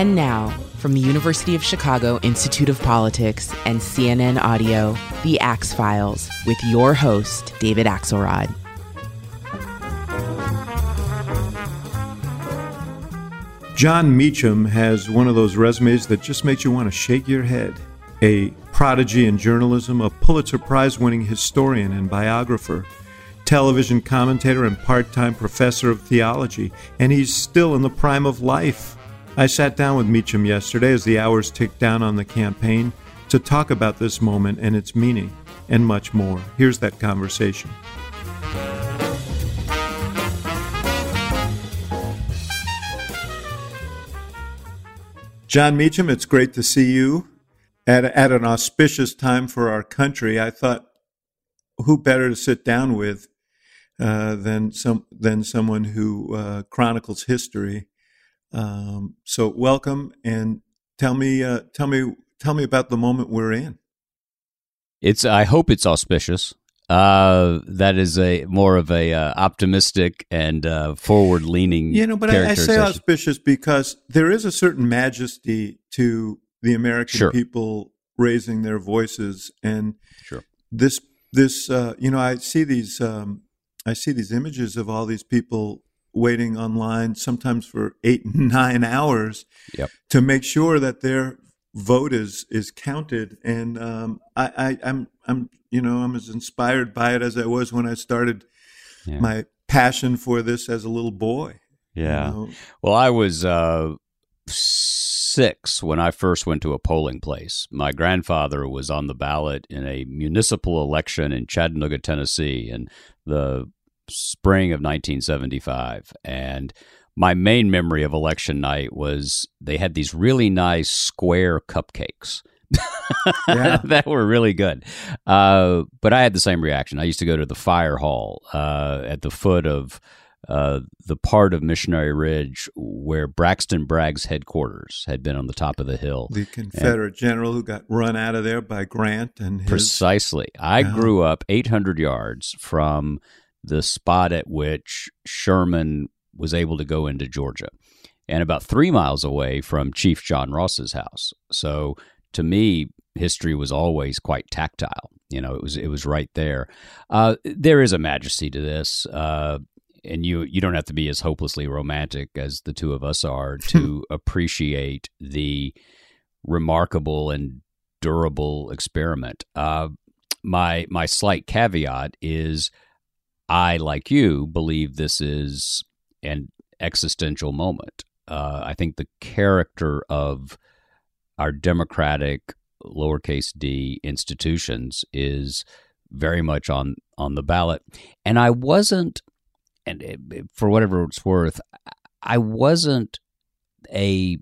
And now, from the University of Chicago Institute of Politics and CNN Audio, The Axe Files, with your host, David Axelrod. Jon Meacham has one of those resumes that just makes you want to shake your head. A prodigy in journalism, a Pulitzer Prize winning historian and biographer, television commentator, and part time professor of theology, and he's still in the prime of life. I sat down with Meacham yesterday as the hours ticked down on the campaign to talk about this moment and its meaning, and much more. Here's that conversation. Jon Meacham, it's great to see you at, at an auspicious time for our country. I thought, who better to sit down with uh, than some than someone who uh, chronicles history um, so welcome and tell me, uh, tell me, tell me about the moment we're in. It's. I hope it's auspicious. Uh, that is a more of a uh, optimistic and uh, forward leaning. You know, but I, I, say auspicious because there is a certain majesty to the American sure. people raising their voices, and sure. this this uh, you know I see these um, I see these images of all these people waiting online sometimes for eight nine hours yep. to make sure that their vote is is counted and um, I, I I'm I'm you know I'm as inspired by it as I was when I started yeah. my passion for this as a little boy yeah you know? well I was uh, six when I first went to a polling place my grandfather was on the ballot in a municipal election in Chattanooga Tennessee and the spring of 1975. And my main memory of election night was they had these really nice square cupcakes. that were really good. Uh, but I had the same reaction. I used to go to the fire hall uh, at the foot of uh, the part of Missionary Ridge where Braxton Bragg's headquarters had been on the top of the hill. The Confederate and general who got run out of there by Grant and his... Precisely. I grew up 800 yards from the spot at which Sherman was able to go into Georgia, and about three miles away from Chief John Ross's house. So to me, history was always quite tactile. You know, it was it was right there. Uh, there is a majesty to this, uh, and you you don't have to be as hopelessly romantic as the two of us are to appreciate the remarkable and durable experiment. Uh, my my slight caveat is I, like you, believe this is an existential moment. Uh, I think the character of our democratic lowercase d institutions is very much on on the ballot, and I wasn't, and it, for whatever it's worth, I wasn't a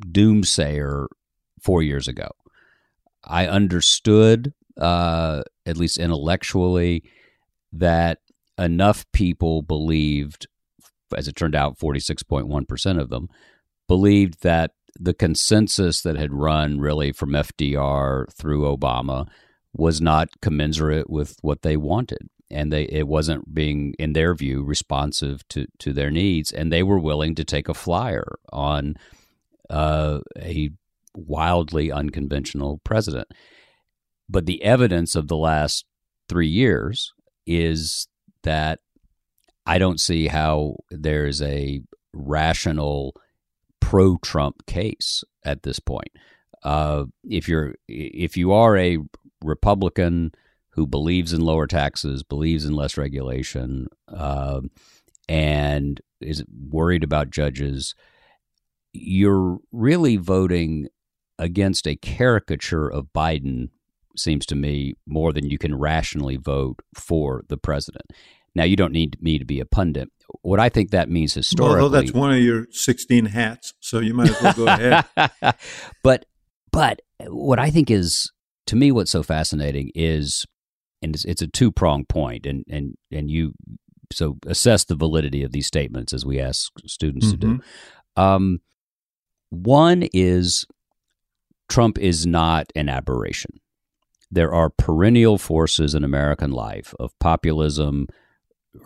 doomsayer four years ago. I understood, uh, at least intellectually, that enough people believed, as it turned out, 46.1% of them believed that the consensus that had run really from FDR through Obama was not commensurate with what they wanted. And they it wasn't being, in their view, responsive to, to their needs. And they were willing to take a flyer on uh, a wildly unconventional president. But the evidence of the last three years is that I don't see how there's a rational pro Trump case at this point. Uh, if you're if you are a Republican who believes in lower taxes, believes in less regulation, uh, and is worried about judges, you're really voting against a caricature of Biden seems to me more than you can rationally vote for the president. Now, you don't need me to be a pundit. What I think that means historically. Well, that's one of your 16 hats, so you might as well go ahead. but, but what I think is, to me, what's so fascinating is, and it's, it's a two pronged point, and, and, and you, so assess the validity of these statements as we ask students mm-hmm. to do. Mm-hmm. Um, one is Trump is not an aberration there are perennial forces in American life of populism,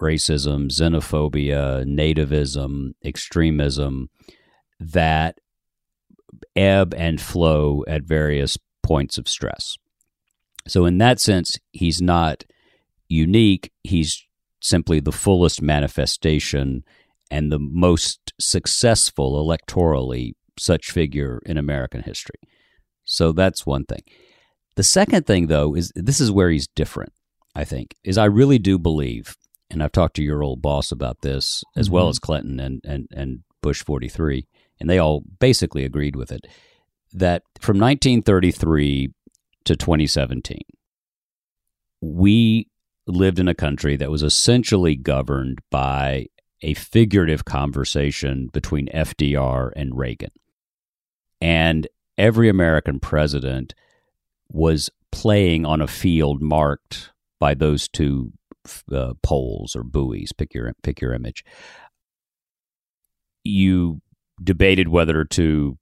racism, xenophobia, nativism, extremism that ebb and flow at various points of stress. So, in that sense, he's not unique. He's simply the fullest manifestation and the most successful electorally such figure in American history. So, that's one thing. The second thing, though, is this is where he's different, I think, is I really do believe, and I've talked to your old boss about this as mm-hmm. well as Clinton and, and, and Bush 43, and they all basically agreed with it, that from 1933 to 2017, we lived in a country that was essentially governed by a figurative conversation between FDR and Reagan. And every American president was playing on a field marked by those two uh, poles or buoys. Pick your pick your image. You debated whether to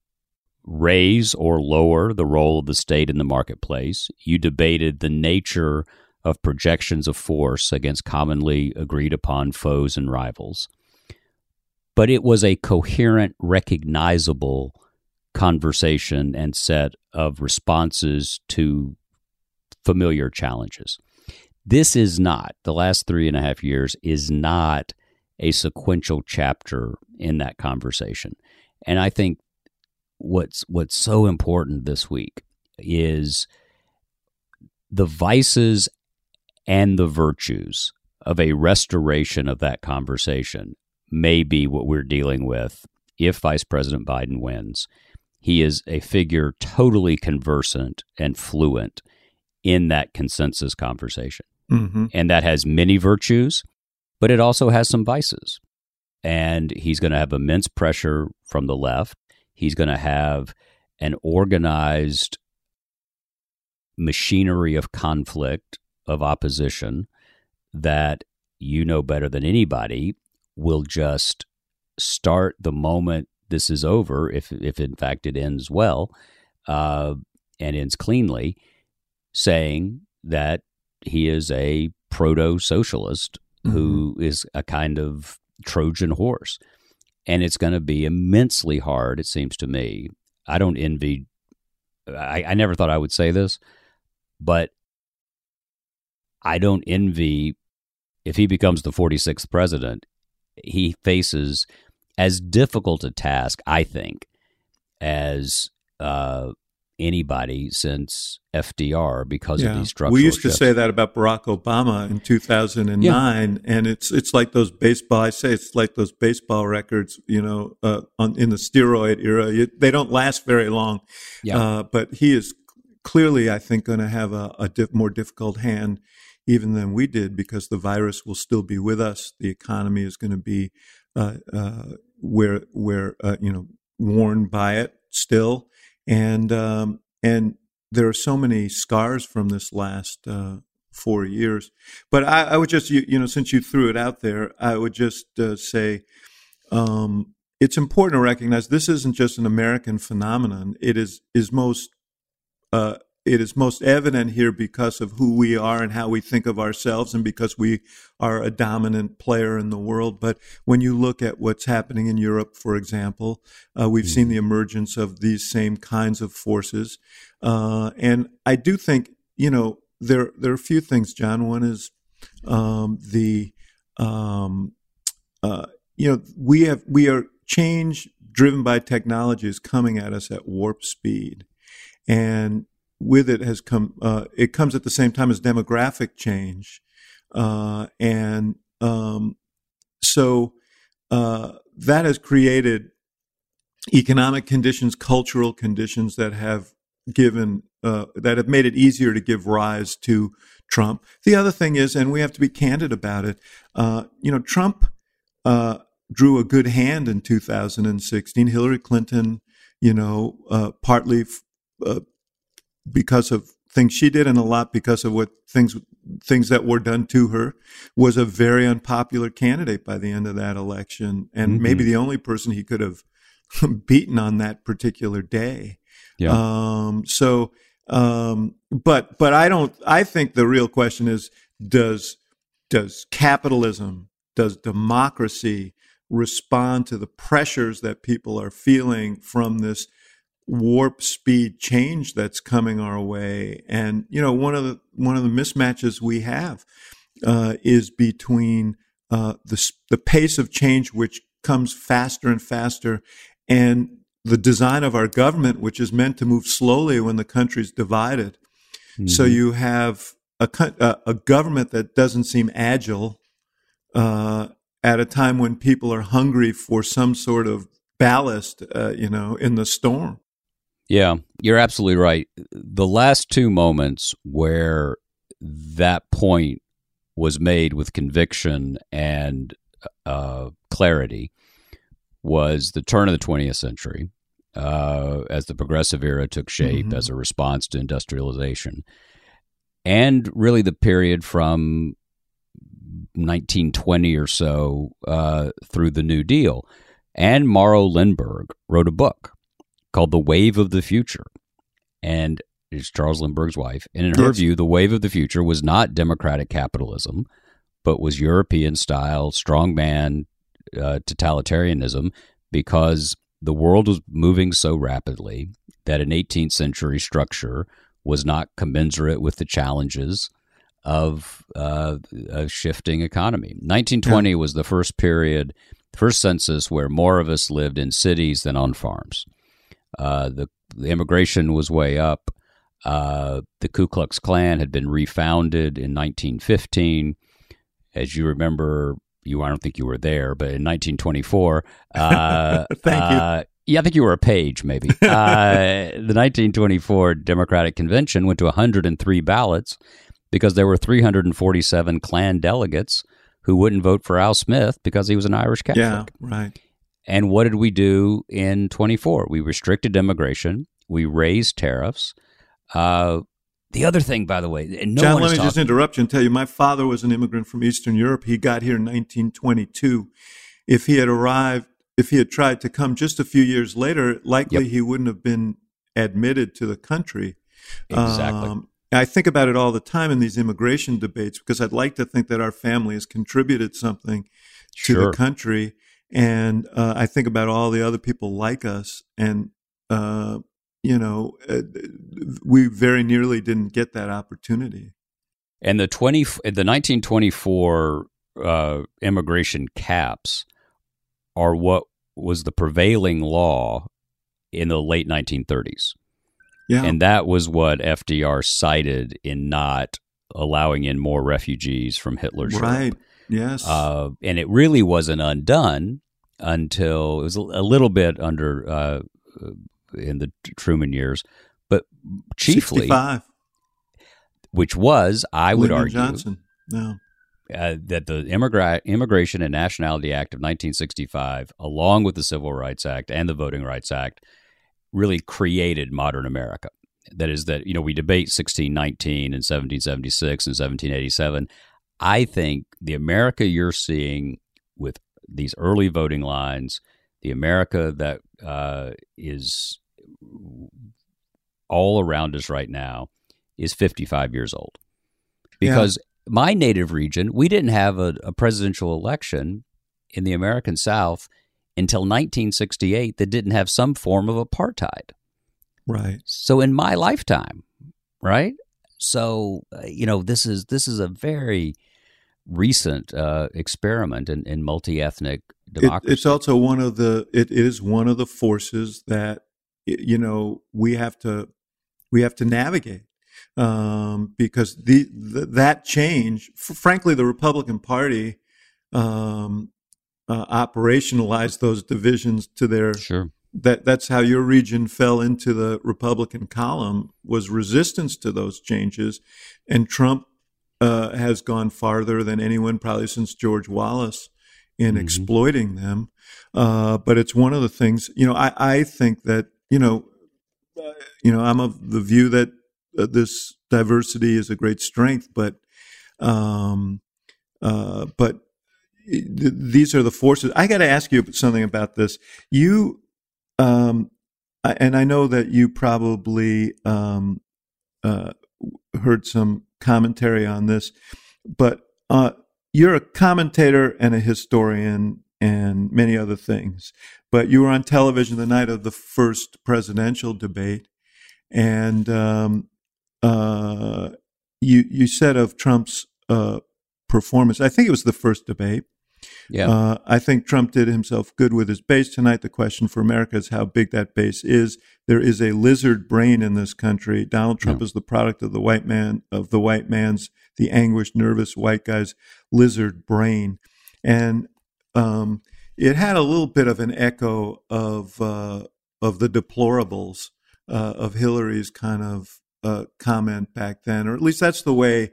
raise or lower the role of the state in the marketplace. You debated the nature of projections of force against commonly agreed upon foes and rivals. But it was a coherent, recognizable conversation and set of responses to familiar challenges. This is not, the last three and a half years is not a sequential chapter in that conversation. And I think what's what's so important this week is the vices and the virtues of a restoration of that conversation may be what we're dealing with if Vice President Biden wins. He is a figure totally conversant and fluent in that consensus conversation. Mm-hmm. And that has many virtues, but it also has some vices. And he's going to have immense pressure from the left. He's going to have an organized machinery of conflict of opposition that you know better than anybody will just start the moment this is over, if if in fact it ends well uh, and ends cleanly, saying that he is a proto socialist mm-hmm. who is a kind of Trojan horse, and it's going to be immensely hard. It seems to me. I don't envy. I, I never thought I would say this, but I don't envy if he becomes the 46th president, he faces as difficult a task, I think, as uh, anybody since FDR because yeah. of these structural. We used shifts. to say that about Barack Obama in 2009, yeah. and it's it's like those baseball. I say it's like those baseball records, you know, uh, on, in the steroid era. You, they don't last very long. Yeah. Uh, but he is clearly, I think, going to have a, a diff, more difficult hand even than we did because the virus will still be with us. The economy is going to be uh, uh, where where uh, you know worn by it still, and um, and there are so many scars from this last uh, four years. But I, I, would just you, you know since you threw it out there, I would just uh, say. Um, it's important to recognize this isn't just an American phenomenon. It is is most uh, it is most evident here because of who we are and how we think of ourselves and because we are a dominant player in the world. But when you look at what's happening in Europe, for example, uh, we've mm-hmm. seen the emergence of these same kinds of forces. Uh, and I do think, you know, there, there are a few things, Jon. One is um, the, um, uh, you know, we have, we are change driven by technology is coming at us at warp speed. And with it has come, uh, it comes at the same time as demographic change. Uh, and um, so uh, that has created economic conditions, cultural conditions that have given, uh, that have made it easier to give rise to Trump. The other thing is, and we have to be candid about it, uh, you know, Trump uh, drew a good hand in 2016. Hillary Clinton, you know, partly uh, because of things she did and a lot because of what things things that were done to her was a very unpopular candidate by the end of that election and mm-hmm. maybe the only person he could have beaten on that particular day yeah. Um, so um, but but I don't I think the real question is does does capitalism does democracy respond to the pressures that people are feeling from this warp speed change that's coming our way. And you know, one of the one of the mismatches we have uh, is between uh, the the pace of change, which comes faster and faster, and the design of our government, which is meant to move slowly when the country's divided. Mm-hmm. So you have a, a government that doesn't seem agile uh, at a time when people are hungry for some sort of ballast, uh, you know, in the storm. Yeah, you're absolutely right. The last two moments where that point was made with conviction and uh, clarity was the turn of the 20th century uh, as the progressive era took shape mm-hmm. as a response to industrialization, and really the period from 1920 or so uh, through the New Deal. Anne Morrow Lindbergh wrote a book called The Wave of the Future. And it's Charles Lindbergh's wife. And in her view, the wave of the future was not democratic capitalism, but was European style, strongman uh, totalitarianism, because the world was moving so rapidly that an 18th century structure was not commensurate with the challenges of uh, a shifting economy. 1920 yeah. was the first period, first census where more of us lived in cities than on farms. Uh, the, the, immigration was way up. Uh, the Ku Klux Klan had been refounded in 1915. As you remember, you I don't think you were there, but in 1924, uh, thank you. Uh, yeah, I think you were a page, maybe. Uh, the 1924 Democratic Convention went to 103 ballots because there were 347 Klan delegates who wouldn't vote for Al Smith because he was an Irish Catholic. Yeah, right. And what did we do in 24? We restricted immigration. We raised tariffs. Uh, the other thing, by the way, no Jon, let me just interrupt you and tell you, my father was an immigrant from Eastern Europe. He got here in 1922. If he had arrived, if he had tried to come just a few years later, likely yep. he wouldn't have been admitted to the country. Exactly. Um, I think about it all the time in these immigration debates because I'd like to think that our family has contributed something to sure. the country. And uh, I think about all the other people like us. And uh, you know, uh, we very nearly didn't get that opportunity. And the twenty, the nineteen twenty four uh, immigration caps are what was the prevailing law in the late nineteen thirties. Yeah. And that was what FDR cited in not allowing in more refugees from Hitler's right. Yes. Uh, and it really wasn't undone until it was a, little bit under uh, in the Truman years, but chiefly 65. which was, I would argue, Johnson. No. Uh, that the Immigra- Immigration and Nationality Act of 1965, along with the Civil Rights Act and the Voting Rights Act, really created modern America. That is, that you know we debate 1619 and 1776 and 1787. I think the America you're seeing these early voting lines, the America that uh, is all around us right now is 55 years old. Because yeah. my native region, we didn't have a, a, presidential election in the American South until 1968 that didn't have some form of apartheid. Right. So in my lifetime, right? So uh, you know this is this is a very recent uh, experiment in, in multi ethnic democracy. It, it's also one of the it is one of the forces that you know we have to we have to navigate um, because the, the, that change, frankly, the Republican Party um, uh, operationalized those divisions to their sure. That that's how your region fell into the Republican column was resistance to those changes, and Trump uh, has gone farther than anyone probably since George Wallace in mm-hmm. exploiting them. Uh, but it's one of the things, you know, I, I think that you know, uh, you know, I'm of the view that uh, this diversity is a great strength, but, um, uh, but th- these are the forces. I got to ask you something about this. You, um, and I know that you probably um, uh, heard some commentary on this, but uh, you're a commentator and a historian and many other things. But you were on television the night of the first presidential debate, and um, uh, you you said of Trump's uh, performance. I think it was the first debate. Yeah. Uh, I think Trump did himself good with his base tonight. The question for America is how big that base is. There is a lizard brain in this country. Donald Trump Yeah. is the product of the white man, of the white man's, the anguished, nervous white guy's lizard brain. And um, it had a little bit of an echo of uh, of the deplorables uh, of Hillary's kind of uh, comment back then, or at least that's the way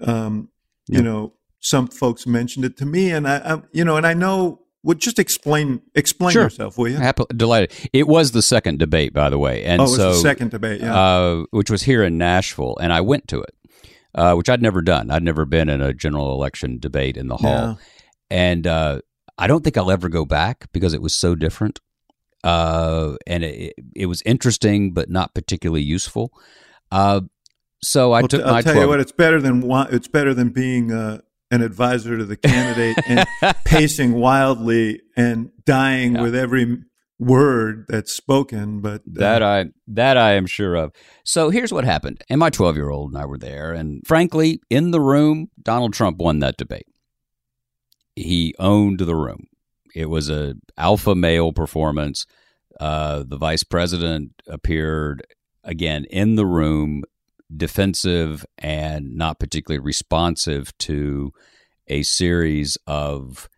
um, Yeah. you know some folks mentioned it to me, and I, I you know, and I know. Would just explain explain Sure. yourself, will you? Happy, delighted. It was the second debate, by the way, and oh, it was so the second debate. Yeah. uh, which was here in Nashville, and I went to it, uh, which I'd never done. I'd never been in a general election debate in the hall, Yeah. and uh, I don't think I'll ever go back because it was so different. Uh, and it, it was interesting, but not particularly useful. Uh, so I Well, took I'll my tell 12 you what, it's better than it's better than being uh, an advisor to the candidate and pacing wildly and dying Yeah. with every word that's spoken. But uh, That I that I am sure of. So here's what happened. And my 12 year old and I were there. And frankly, in the room, Donald Trump won that debate. He owned the room. It was a alpha male performance. Uh, the vice president appeared again in the room, defensive and not particularly responsive to a series of,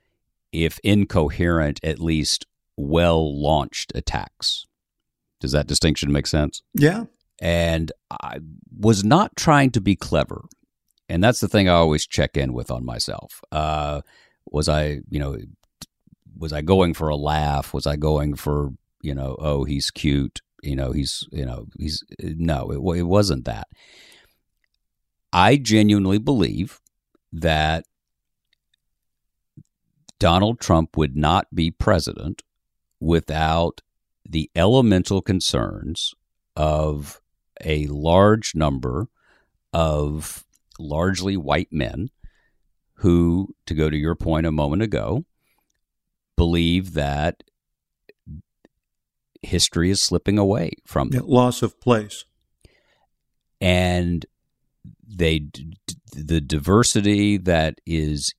if incoherent, at least well launched attacks. Does that distinction make sense? yeah, And I was not trying to be clever. And that's the thing I always check in with on myself. Uh, was I, you know, was I going for a laugh? Was I going for, you know, oh, he's cute. You know, he's, you know, he's, no, it, it wasn't that. I genuinely believe that Donald Trump would not be president without the elemental concerns of a large number of largely white men who, to go to your point a moment ago, believe that history is slipping away from yeah, them. loss of place. And they, d- d- the diversity that is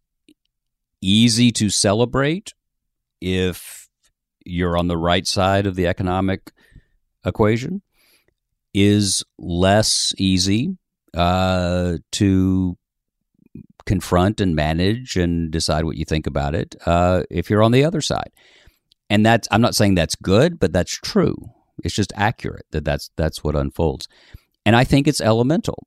easy to celebrate if you're on the right side of the economic equation is less easy uh, to confront and manage and decide what you think about it uh, if you're on the other side. And that's I'm not saying that's good, but that's true. It's just accurate that that's that's what unfolds, and I think it's elemental.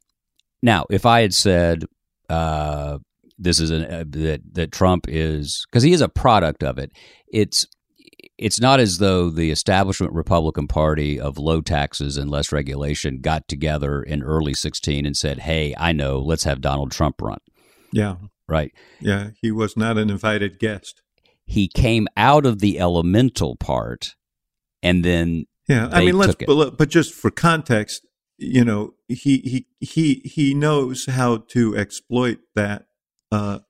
Now, if I had said uh, this is an uh, that that Trump is because he is a product of it, it's it's not as though the establishment Republican Party of low taxes and less regulation got together in early 16 and said, "Hey, I know, let's have Donald Trump run." Yeah, Right? yeah, he was not an invited guest. He came out of the elemental part and then Yeah, I mean, let's but, but just for context, you know, he he he he knows how to exploit that. Uh,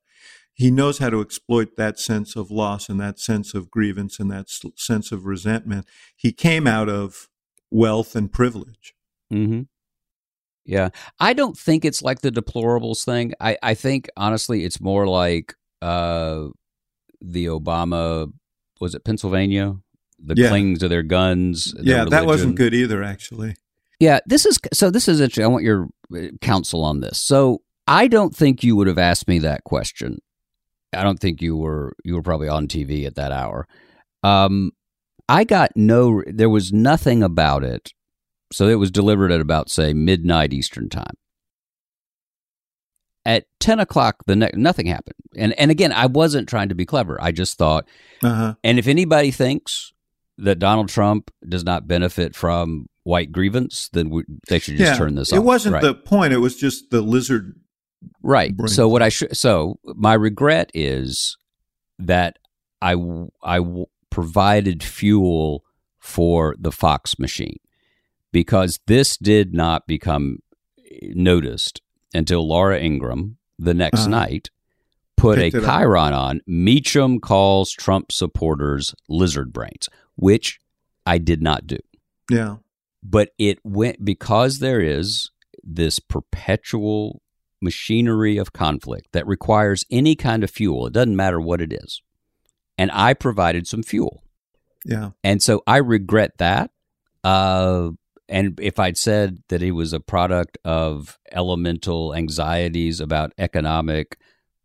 he knows how to exploit that sense of loss and that sense of grievance and that s- sense of resentment. He came out of wealth and privilege. Mm-hmm. Yeah, I don't think it's like the deplorables thing. I, I think honestly, it's more like uh, the Obama was it Pennsylvania, the Yeah. cling to their guns. their yeah, that wasn't good either, actually. Yeah, this is so. This is interesting. I want your uh, counsel on this. So I don't think you would have asked me that question. I don't think you were. You were probably on TV at that hour. Um, I got no. There was nothing about it. So it was delivered at about say midnight Eastern time. At ten o'clock the next, nothing happened. And and again, I wasn't trying to be clever. I just thought Uh huh. and if anybody thinks that Donald Trump does not benefit from white grievance, then we, they should just Yeah, turn this off. it off. wasn't right. the point. It was just the lizard. right. brain So what I should so my regret is that I I w- provided fuel for the Fox machine because this did not become noticed until Laura Ingraham the next Uh-huh. night put a chyron on. Meacham calls Trump supporters lizard brains, which I did not do. Yeah. But it went because there is this perpetual machinery of conflict that requires any kind of fuel. It doesn't matter what it is. And I provided some fuel. Yeah. And so I regret that. Uh, and if I'd said that he was a product of elemental anxieties about economic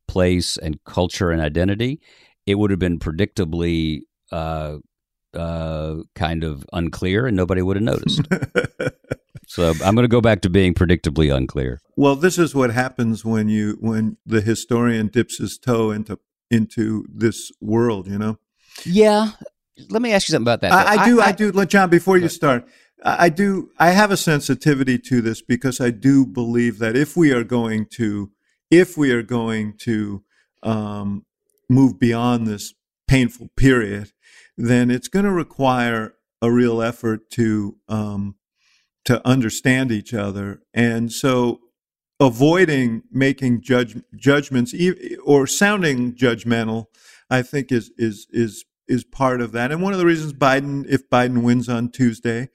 place and culture and identity, it would have been predictably uh, uh, kind of unclear and nobody would have noticed. so I'm going to go back to being predictably unclear. Well, this is what happens when you when the historian dips his toe into into this world, you know. Yeah. Let me ask you something about that. I, I do. I, I, do. Jon. Before you start, I do. I have a sensitivity to this because I do believe that if we are going to, if we are going to um, move beyond this painful period, then it's going to require a real effort to um, to understand each other, and so avoiding making judge, judgments or sounding judgmental, I think is is is is part of that. And one of the reasons Biden, if Biden wins on Tuesday,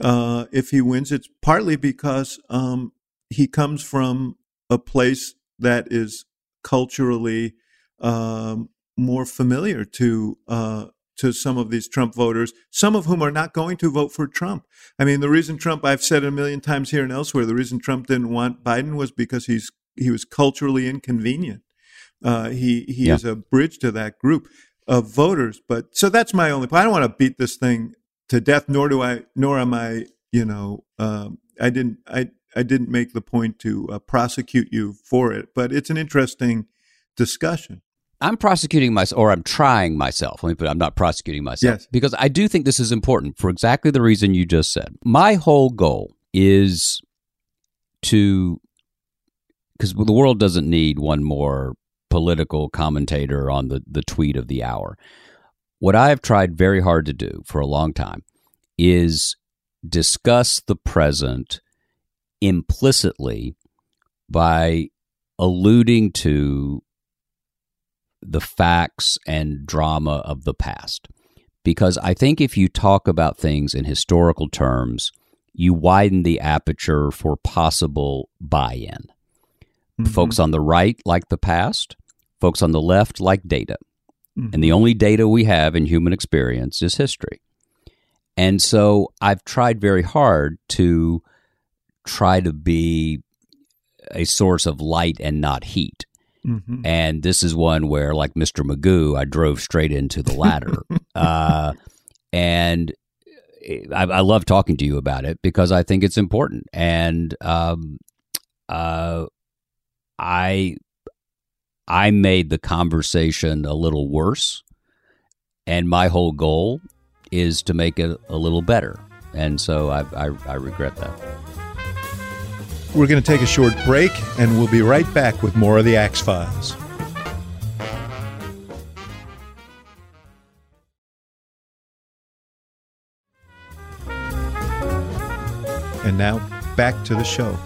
uh, if he wins, it's partly because um, he comes from a place that is culturally um, more familiar to uh, to some of these Trump voters, some of whom are not going to vote for Trump. I mean, the reason Trump, I've said it a million times here and elsewhere, the reason Trump didn't want Biden was because he's he was culturally inconvenient. Uh, he he yeah. is a bridge to that group of voters. But so that's my only point. I don't want to beat this thing to death, nor do I, nor am I, you know, um, I didn't, I, I didn't make the point to uh, prosecute you for it. But it's an interesting discussion. I'm prosecuting myself, or I'm trying myself. Let me put. It, I'm not prosecuting myself yes. because I do think this is important for exactly the reason you just said. My whole goal is to, because the world doesn't need one more political commentator on the the tweet of the hour. What I have tried very hard to do for a long time is discuss the present implicitly by alluding to the facts and drama of the past. Because I think if you talk about things in historical terms, you widen the aperture for possible buy in. Mm-hmm. Folks on the right like the past, folks on the left like data. Mm-hmm. And the only data we have in human experience is history. And so I've tried very hard to try to be a source of light and not heat. Mm-hmm. And this is one where, like Mr. Magoo, I drove straight into the latter. uh, and I, I, love talking to you about it because I think it's important. And um, uh, I I made the conversation a little worse, and my whole goal is to make it a little better. And so I, I, I regret that. We're going to take a short break, and we'll be right back with more of the Axe Files. And now, back to the show.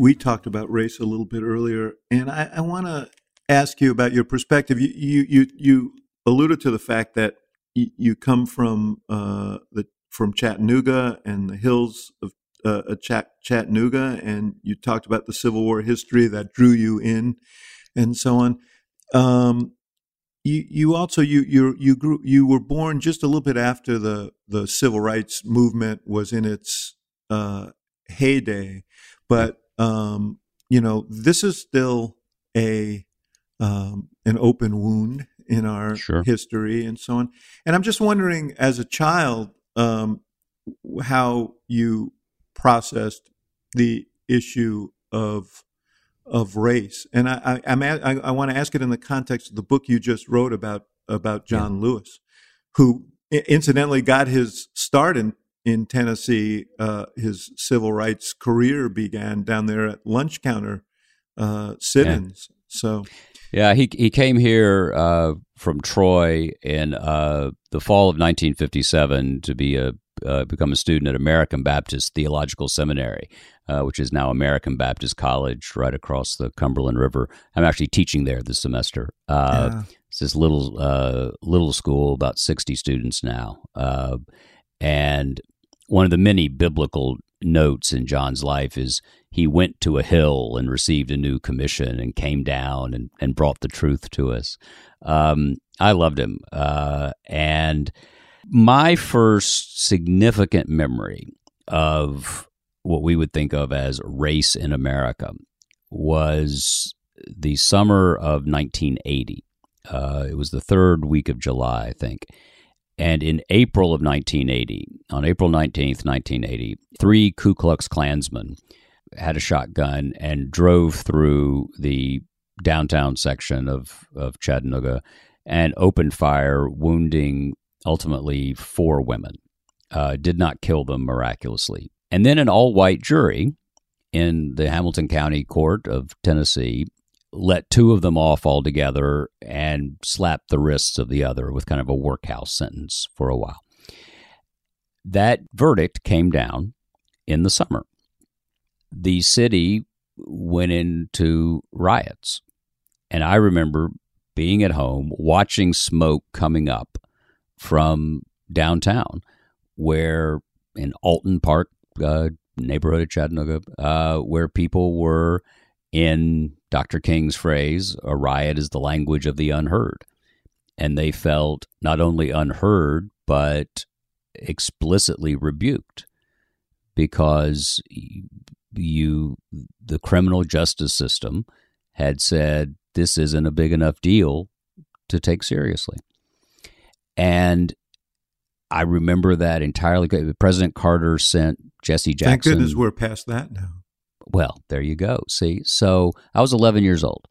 We talked about race a little bit earlier, and I, I want to ask you about your perspective. You, you, you, alluded to the fact that you come from uh, the from Chattanooga and the hills of uh, Chat- Chattanooga, and you talked about the Civil War history that drew you in, and so on. Um, you you also you you you grew you were born just a little bit after the the civil rights movement was in its uh, heyday, but um, you know this is still a um, an open wound in our sure. history and so on. And I'm just wondering, as a child, um, how you processed the issue of of race. And I, I, I, I want to ask it in the context of the book you just wrote about about John yeah. Lewis, who incidentally got his start in in Tennessee. Uh, his civil rights career began down there at lunch counter uh, sit-ins. Yeah. So, yeah, he he came here uh, from Troy in uh, the fall of 1957 to be a uh, become a student at American Baptist Theological Seminary, uh, which is now American Baptist College, right across the Cumberland River. I'm actually teaching there this semester. Uh, yeah. It's this little uh, little school, about 60 students now, uh, and one of the many biblical notes in John's life is he went to a hill and received a new commission and came down and, and brought the truth to us. Um, I loved him. Uh, and my first significant memory of what we would think of as race in America was the summer of 1980. Uh, it was the third week of July, I think. And in April of 1980, on April 19th, 1980, three Ku Klux Klansmen had a shotgun and drove through the downtown section of, of Chattanooga and opened fire, wounding ultimately four women. Uh, did not kill them miraculously. And then an all white jury in the Hamilton County Court of Tennessee let two of them off altogether and slapped the wrists of the other with kind of a workhouse sentence for a while. That verdict came down in the summer. The city went into riots. And I remember being at home watching smoke coming up from downtown, where in Alton Park, uh, neighborhood of Chattanooga, uh, where people were, in Dr. King's phrase, a riot is the language of the unheard. And they felt not only unheard, but explicitly rebuked because you the criminal justice system had said this isn't a big enough deal to take seriously. And I remember that entirely. President Carter sent Jesse Jackson. Thank goodness we're past that now. Well, there you go. See, so I was 11 years old.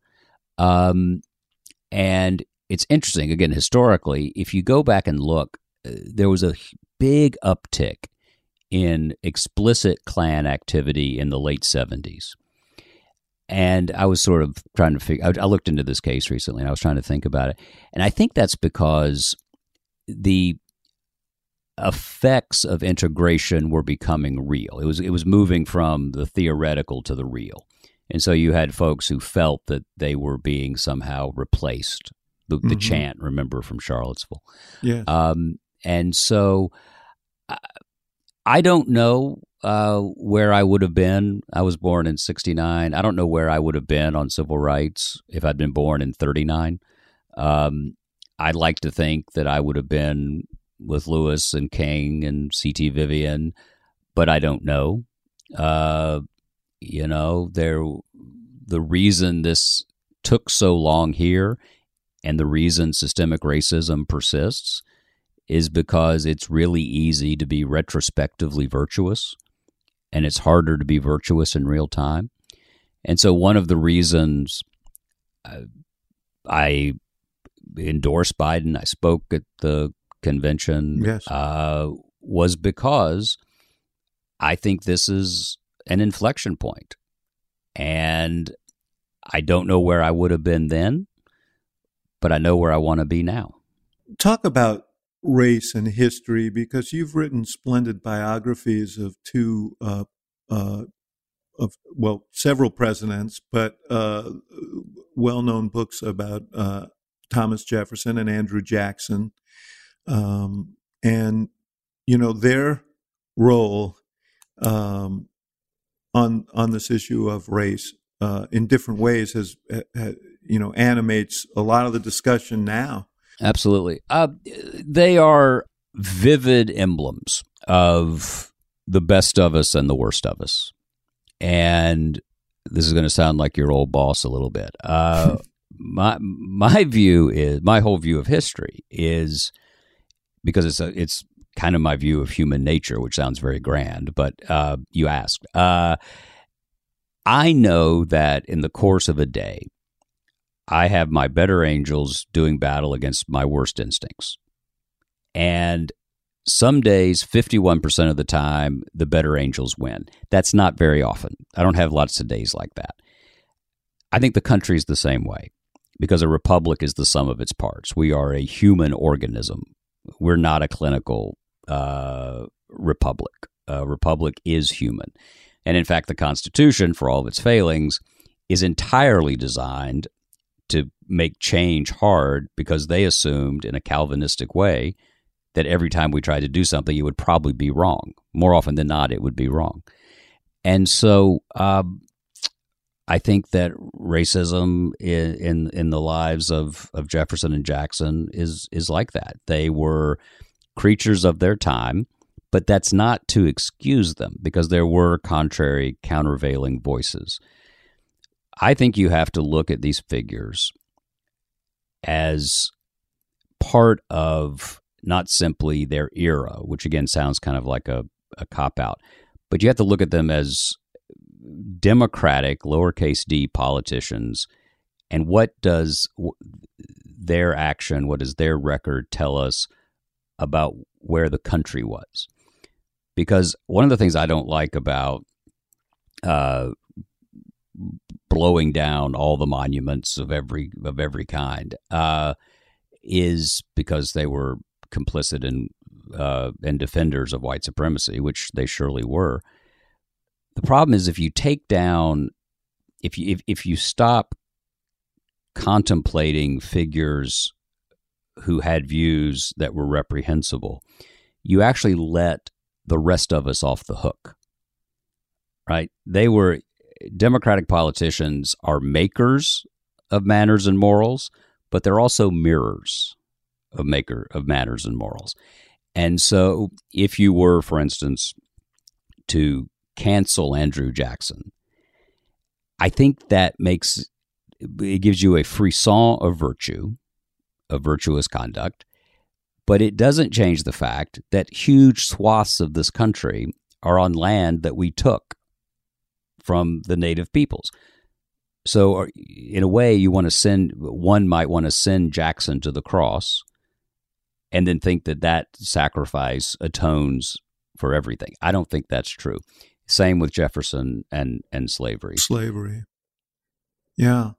Um, and it's interesting, again, historically, if you go back and look, uh, there was a big uptick in explicit Klan activity in the late 70s. And I was sort of trying to figure I looked into this case recently and I was trying to think about it. And I think that's because the effects of integration were becoming real. It was it was moving from the theoretical to the real. And so you had folks who felt that they were being somehow replaced. The, mm-hmm. the chant, remember from Charlottesville. Yeah. Um, and so I, I don't know uh, where I would have been. I was born in 69. I don't know where I would have been on civil rights if I'd been born in 39. Um, I'd like to think that I would have been with Lewis and King and C.T. Vivian, but I don't know. Uh, you know, there the reason this took so long here and the reason systemic racism persists is because it's really easy to be retrospectively virtuous and it's harder to be virtuous in real time. And so one of the reasons uh, I endorsed Biden, I spoke at the convention yes. uh, was because I think this is an inflection point. And I don't know where I would have been then, but I know where I want to be now. Talk about race and history because you've written splendid biographies of two, uh, uh, of well, several presidents, but uh, well-known books about uh, Thomas Jefferson and Andrew Jackson, um, and you know their role um, on on this issue of race uh, in different ways has, you know animates a lot of the discussion now. Absolutely, uh, they are vivid emblems of the best of us and the worst of us, and this is going to sound like your old boss a little bit. Uh, my my view is my whole view of history is because it's a, it's kind of my view of human nature, which sounds very grand. But uh, you asked, uh, I know that in the course of a day, I have my better angels doing battle against my worst instincts, and some days, 51% of the time, the better angels win. That's not very often. I don't have lots of days like that. I think the country is the same way because a republic is the sum of its parts. We are a human organism we're not a clinical uh, republic. A republic is human. And in fact, the Constitution, for all of its failings, is entirely designed to make change hard because they assumed in a Calvinistic way that every time we tried to do something, it would probably be wrong. More often than not, it would be wrong. And so um, I think that racism in, in, in the lives of of Jefferson and Jackson is is like that. They were creatures of their time, but that's not to excuse them because there were contrary, countervailing voices. I think you have to look at these figures as part of not simply their era, which again sounds kind of like a, a cop out, but you have to look at them as democratic, lowercase d politicians. And what does their action, what does their record tell us about where the country was? Because one of the things I don't like about uh, blowing down all the monuments of every of every kind uh, is because they were complicit in uh, and defenders of white supremacy, which they surely were. The problem is if you take down, if you if, if you stop contemplating figures who had views that were reprehensible, you actually let the rest of us off the hook. Right? They were Democratic politicians are makers of manners and morals, but they're also mirrors of maker of manners and morals. And so if you were, for instance, to cancel Andrew Jackson. I think that makes it gives you a frisson of virtue, of virtuous conduct, but it doesn't change the fact that huge swaths of this country are on land that we took from the native peoples. So, uh, in a way, you want to send one might want to send Jackson to the cross, and then think that that sacrifice atones for everything. I don't think that's true. Same with Jefferson and and slavery. Slavery. Yeah.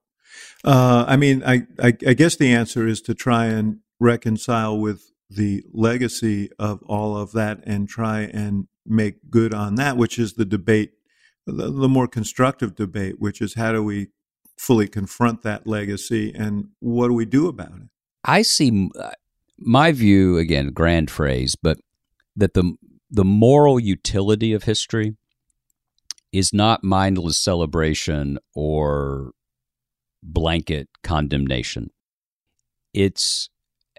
Uh, I mean, I, I, I guess the answer is to try and reconcile with the legacy of all of that and try and make good on that, which is the debate, the, the more constructive debate, which is how do we fully confront that legacy and what do we do about it? I see uh, my view again, grand phrase, but that the the moral utility of history is not mindless celebration or blanket condemnation. It's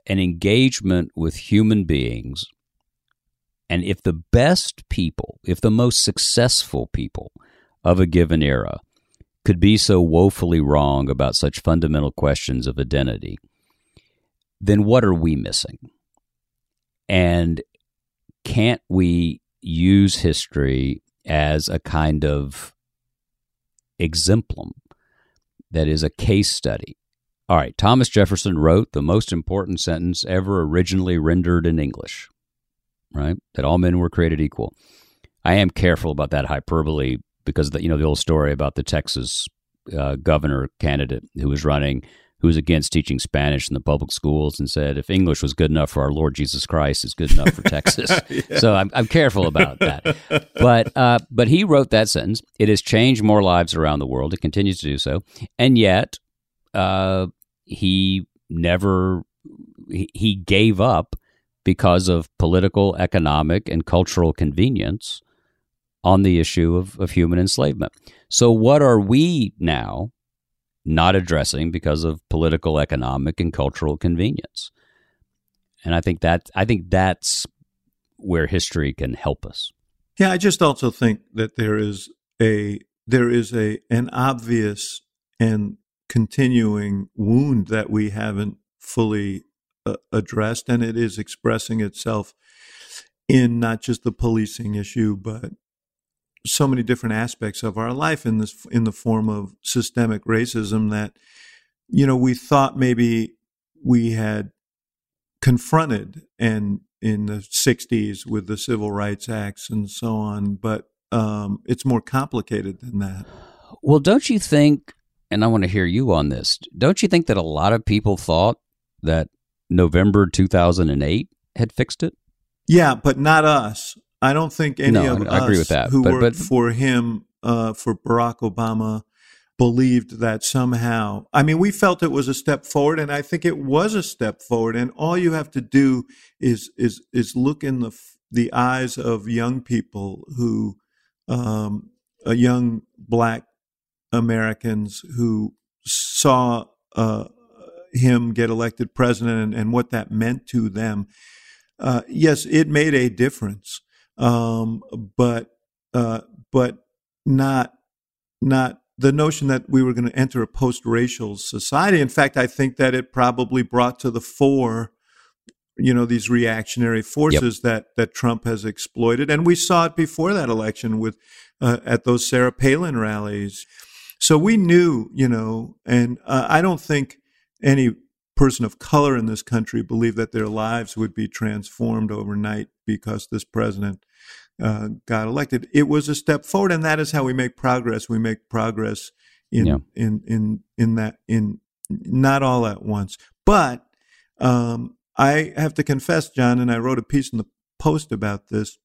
an engagement with human beings. And if the best people, if the most successful people of a given era could be so woefully wrong about such fundamental questions of identity, then what are we missing? And can't we use history as a kind of exemplum that is a case study. All right, Thomas Jefferson wrote the most important sentence ever originally rendered in English, right? That all men were created equal. I am careful about that hyperbole because the, you know the old story about the Texas uh, governor candidate who was running who was against teaching Spanish in the public schools and said if English was good enough for our Lord Jesus Christ, it's good enough for Texas. yeah. So I'm, I'm careful about that. But uh, but he wrote that sentence. It has changed more lives around the world. It continues to do so, and yet uh, he never he, he gave up because of political, economic, and cultural convenience on the issue of, of human enslavement. So, what are we now not addressing because of political, economic, and cultural convenience. And I think that I think that's where history can help us. Yeah, I just also think that there is a there is a an obvious and continuing wound that we haven't fully uh, addressed, and it is expressing itself in not just the policing issue, but so many different aspects of our life in this in the form of systemic racism that you know we thought maybe we had confronted and in the 60s with the civil rights acts and so on but um, it's more complicated than that. Well don't you think and i want to hear you on this don't you think that a lot of people thought that november 2008 had fixed it? Yeah but not us I don't think any No, of I us agree with that, who but- worked but- for him, uh, for Barack Obama, believed that somehow. I mean, we felt it was a step forward, and I think it was a step forward. And all you have to do is is is look in the the eyes of young people who, um, uh, young black Americans who saw uh, him get elected president and, and what that meant to them. Uh, yes, it made a difference, um, but uh, but not not the notion that we were going to enter a post-racial society. In fact, I think that it probably brought to the fore, you know, these reactionary forces that that Trump has exploited, and we saw it before that election with uh, at those Sarah Palin rallies. So we knew, you know, and uh, I don't think any person of color in this country believed that their lives would be transformed overnight because this president uh, got elected. It was a step forward, and that is how we make progress. We make progress in Yeah. in in in that in not all at once, but um, I have to confess, Jon, and I wrote a piece in the Post about this.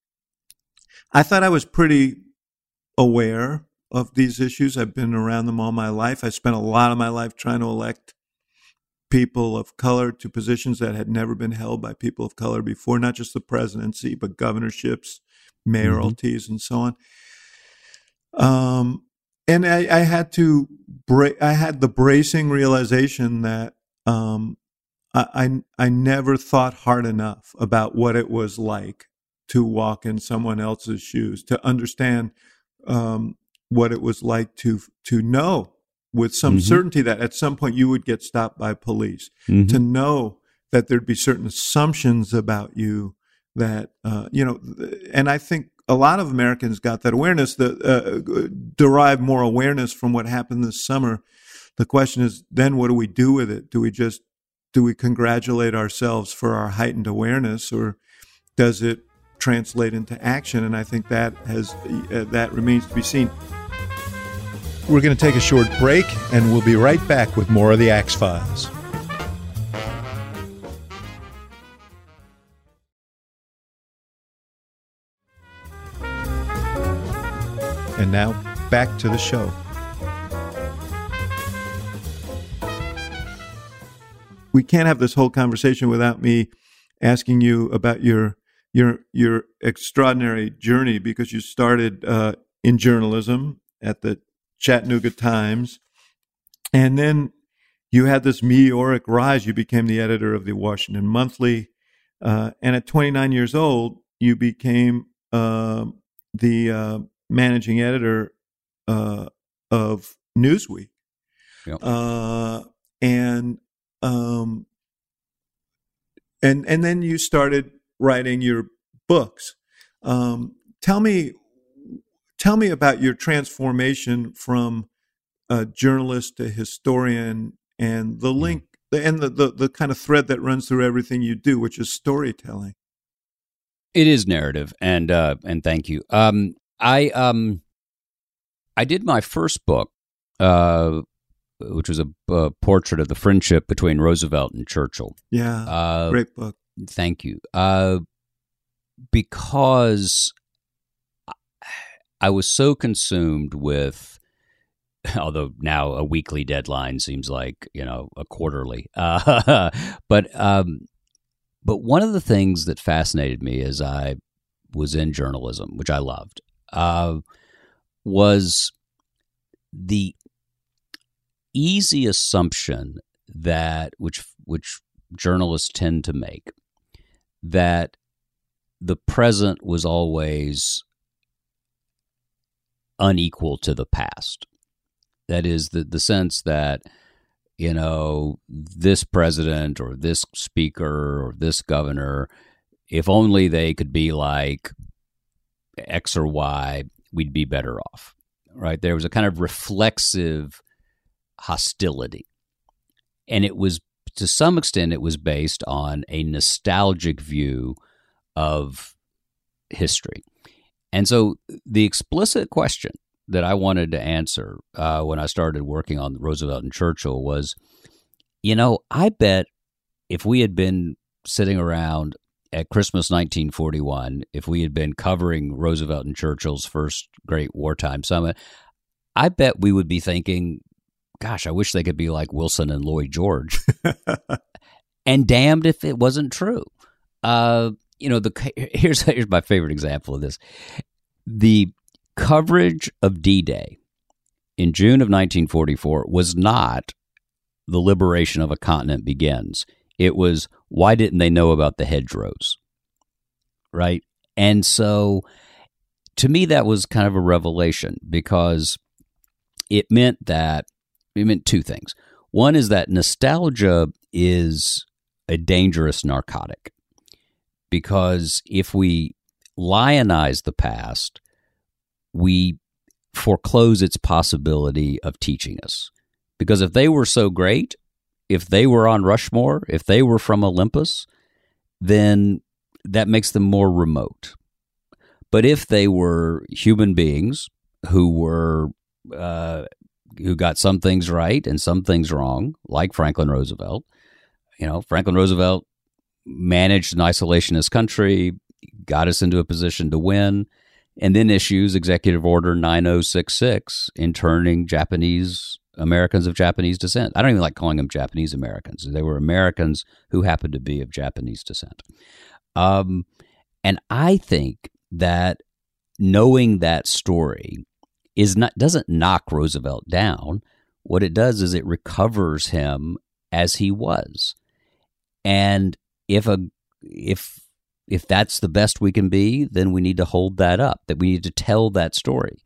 I thought I was pretty aware of these issues. I've been around them all my life. I spent a lot of my life trying to elect people of color to positions that had never been held by people of color before, not just the presidency, but governorships, mayoralties, and so on. Um, and I, I had to break. I had the bracing realization that um, I, I I never thought hard enough about what it was like to walk in someone else's shoes, to understand um, what it was like to to know with some Mhm. certainty that at some point you would get stopped by police, Mhm. to know that there'd be certain assumptions about you that uh, you know, and I think a lot of Americans got that awareness, that uh, derived more awareness from what happened this summer. The question is, then what do we do with it? Do we just do we congratulate ourselves for our heightened awareness, or does it translate into action? And I think that has uh, that remains to be seen. We're going to take a short break, and we'll be right back with more of the Axe Files. And now, back to the show. we can't have this whole conversation without me asking you about your your your extraordinary journey because you started uh, in journalism at the Chattanooga Times, and then you had this meteoric rise. You became the editor of the Washington Monthly, uh, and at 29 years old, you became um the uh, managing editor uh, of Newsweek, Yep. uh, and um, and and then you started writing your books. Um, tell me, tell me about your transformation from a journalist to historian, and the link and the, the the kind of thread that runs through everything you do, which is storytelling. It is narrative, and uh, and thank you. Um, I um, I did my first book, uh, which was a, a portrait of the friendship between Roosevelt and Churchill. Yeah, Uh, great book. Thank you. Uh, because I was so consumed with, although now a weekly deadline seems like you know a quarterly. Uh, but um, but one of the things that fascinated me as I was in journalism, which I loved, uh, was the easy assumption that which which journalists tend to make that the present was always unequal to the past. That is the the sense that you know this president or this speaker or this governor, if only they could be like X or Y, we'd be better off. Right? There was a kind of reflexive hostility. And it was to some extent it was based on a nostalgic view of history. And so the explicit question that I wanted to answer uh, when I started working on Roosevelt and Churchill was, you know, I bet if we had been sitting around at Christmas 1941, if we had been covering Roosevelt and Churchill's first great wartime summit, I bet we would be thinking, gosh, I wish they could be like Wilson and Lloyd George. and damned if it wasn't true. Uh, you know, the here's here's my favorite example of this. The coverage of D-Day in June of 1944 was not the liberation of a continent begins. It was why didn't they know about the hedgerows? Right? And so to me that was kind of a revelation because it meant that it meant two things. One is that nostalgia is a dangerous narcotic because if we lionize the past, we foreclose its possibility of teaching us. Because if they were so great, if they were on Rushmore, if they were from Olympus, then that makes them more remote. But if they were human beings who were uh, who got some things right and some things wrong, like Franklin Roosevelt, you know, Franklin Roosevelt managed an isolationist country, got us into a position to win, and then issues Executive Order 9066 interning Japanese Americans of Japanese descent. I don't even like calling them Japanese Americans. They were Americans who happened to be of Japanese descent. Um, and I think that knowing that story is not doesn't knock Roosevelt down. What it does is it recovers him as he was. And if a if if that's the best we can be, then we need to hold that up. That we need to tell that story.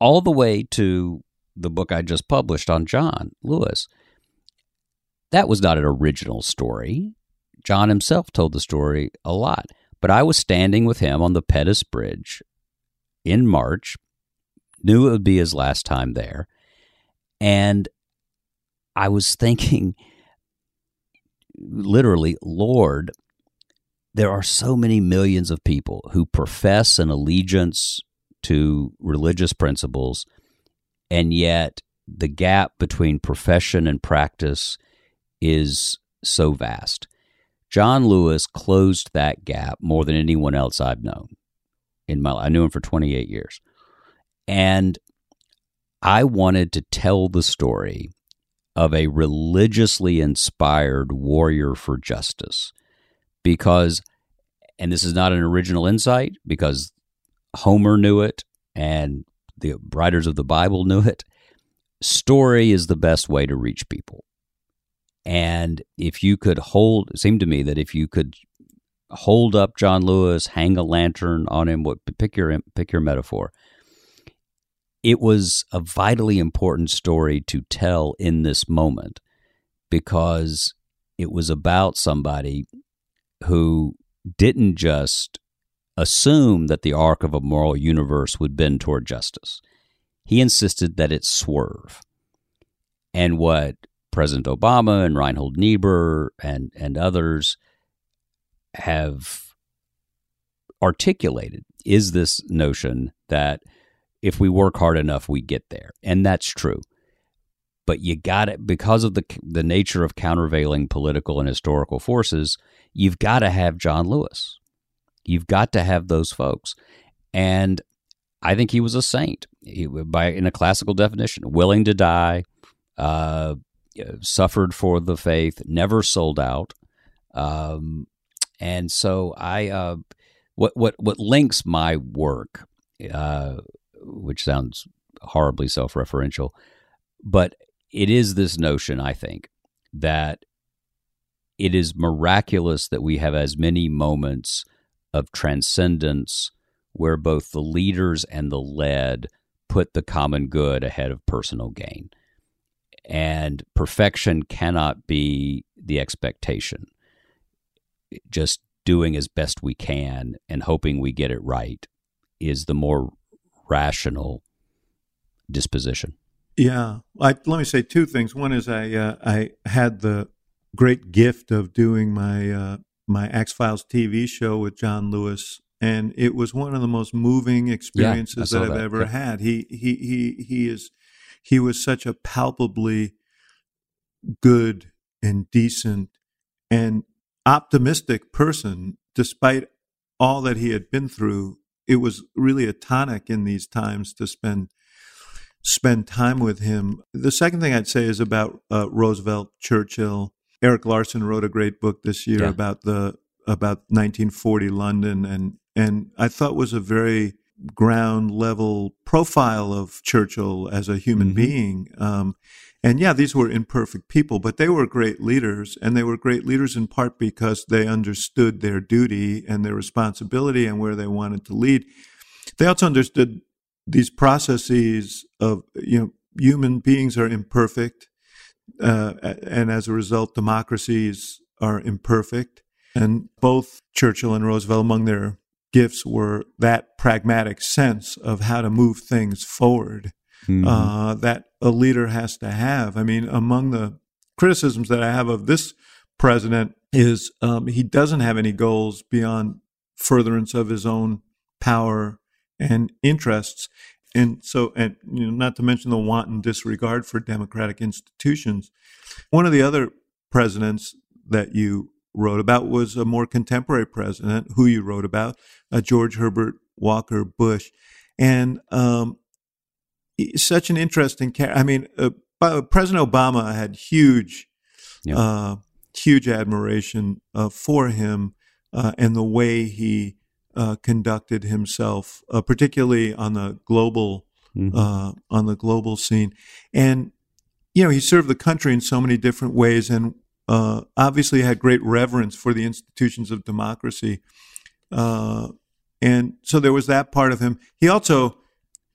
All the way to the book I just published on John Lewis. That was not an original story. John himself told the story a lot. But I was standing with him on the Pettus Bridge in March, knew it would be his last time there. And I was thinking, literally, Lord, there are so many millions of people who profess an allegiance to religious principles and yet the gap between profession and practice is so vast. John Lewis closed that gap more than anyone else I've known in my. I knew him for 28 years. And I wanted to tell the story of a religiously inspired warrior for justice because and this is not an original insight because Homer knew it and the writers of the Bible knew it. Story is the best way to reach people. And if you could hold, it seemed to me that if you could hold up John Lewis, hang a lantern on him, what pick your pick your metaphor. It was a vitally important story to tell in this moment because it was about somebody who didn't just assume that the arc of a moral universe would bend toward justice. He insisted that it swerve. And what President Obama and Reinhold Niebuhr and, and others have articulated is this notion that if we work hard enough, we get there. And that's true. But you got it because of the the nature of countervailing political and historical forces. You've got to have John Lewis. You've got to have those folks. And I think he was a saint he, by in a classical definition, willing to die, uh, suffered for the faith, never sold out. Um, and so I, uh, what what what links my work, uh, which sounds horribly self-referential, but it is this notion, I think, that it is miraculous that we have as many moments of transcendence where both the leaders and the led put the common good ahead of personal gain. And perfection cannot be the expectation. Just doing as best we can and hoping we get it right is the more rational disposition. Yeah, I, let me say two things. One is I uh, I had the great gift of doing my uh, my Axe Files TV show with John Lewis, and it was one of the most moving experiences yeah, that I've that. ever yeah. had. He he he he is he was such a palpably good and decent and optimistic person despite all that he had been through, it was really a tonic in these times to spend spend time with him. The second thing I'd say is about uh, Roosevelt, Churchill. Erik Larson wrote a great book this year Yeah. about the about 1940 London, and and I thought was a very ground level profile of Churchill as a human Mhm. being. Um, and yeah, these were imperfect people, but they were great leaders, and they were great leaders in part because they understood their duty and their responsibility and where they wanted to lead. They also understood these processes of you know human beings are imperfect, uh, and as a result, democracies are imperfect. And both Churchill and Roosevelt, among their gifts, were that pragmatic sense of how to move things forward Mhm. uh, that a leader has to have. I mean, among the criticisms that I have of this president is um, he doesn't have any goals beyond furtherance of his own power and interests. And so, and you know, not to mention the wanton disregard for democratic institutions. One of the other presidents that you wrote about was a more contemporary president who you wrote about, uh, George Herbert Walker Bush. And um, such an interesting character. I mean, uh, President Obama had huge, Yeah. uh, huge admiration uh, for him uh, and the way he uh, conducted himself, uh, particularly on the global Mhm. uh, on the global scene. And you know, he served the country in so many different ways, and uh, obviously had great reverence for the institutions of democracy. Uh, and so there was that part of him. He also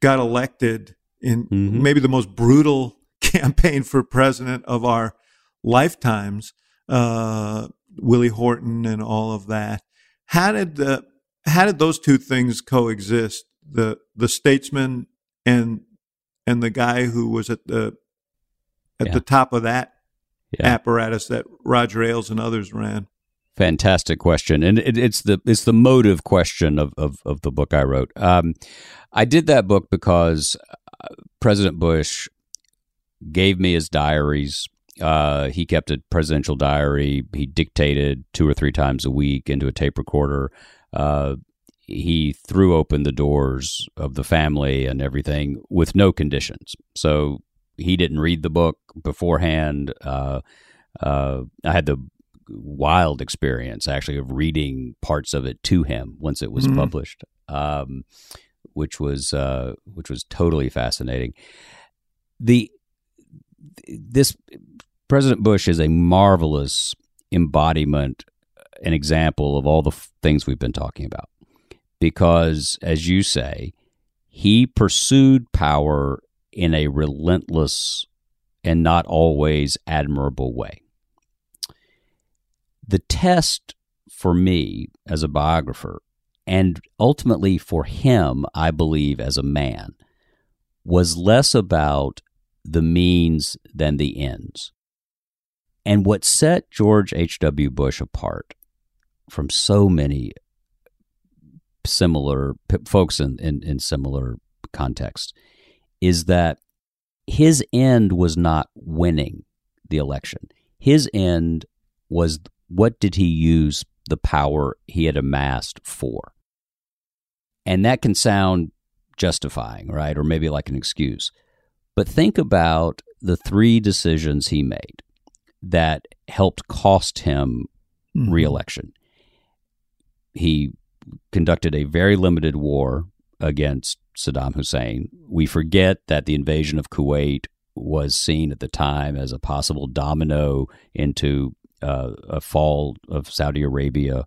got elected in Mhm. maybe the most brutal campaign for president of our lifetimes. Uh, Willie Horton and all of that. How did the how did those two things coexist? The the statesman and and the guy who was at the at Yeah. the top of that Yeah. apparatus that Roger Ailes and others ran. Fantastic question, and it, it's the it's the motive question of of, of the book I wrote. Um, I did that book because President Bush gave me his diaries. Uh, he kept a presidential diary. He dictated two or three times a week into a tape recorder. Uh, he threw open the doors of the family and everything with no conditions. So he didn't read the book beforehand. Uh, uh, I had the wild experience actually of reading parts of it to him once it was Mhm. published, um, which was uh, which was totally fascinating. The this President Bush is a marvelous embodiment, an example of all the f- things we've been talking about, because as you say, he pursued power in a relentless and not always admirable way the test for me as a biographer, and ultimately for him, I believe, as a man, was less about the means than the ends. And what set George H.W. Bush apart from so many similar folks in, in, in similar contexts is that his end was not winning the election. His end was what did he use the power he had amassed for? And that can sound justifying, right? Or maybe like an excuse. But think about the three decisions he made that helped cost him Mhm. reelection. He conducted a very limited war against Saddam Hussein. We forget that the invasion of Kuwait was seen at the time as a possible domino into uh, a fall of Saudi Arabia.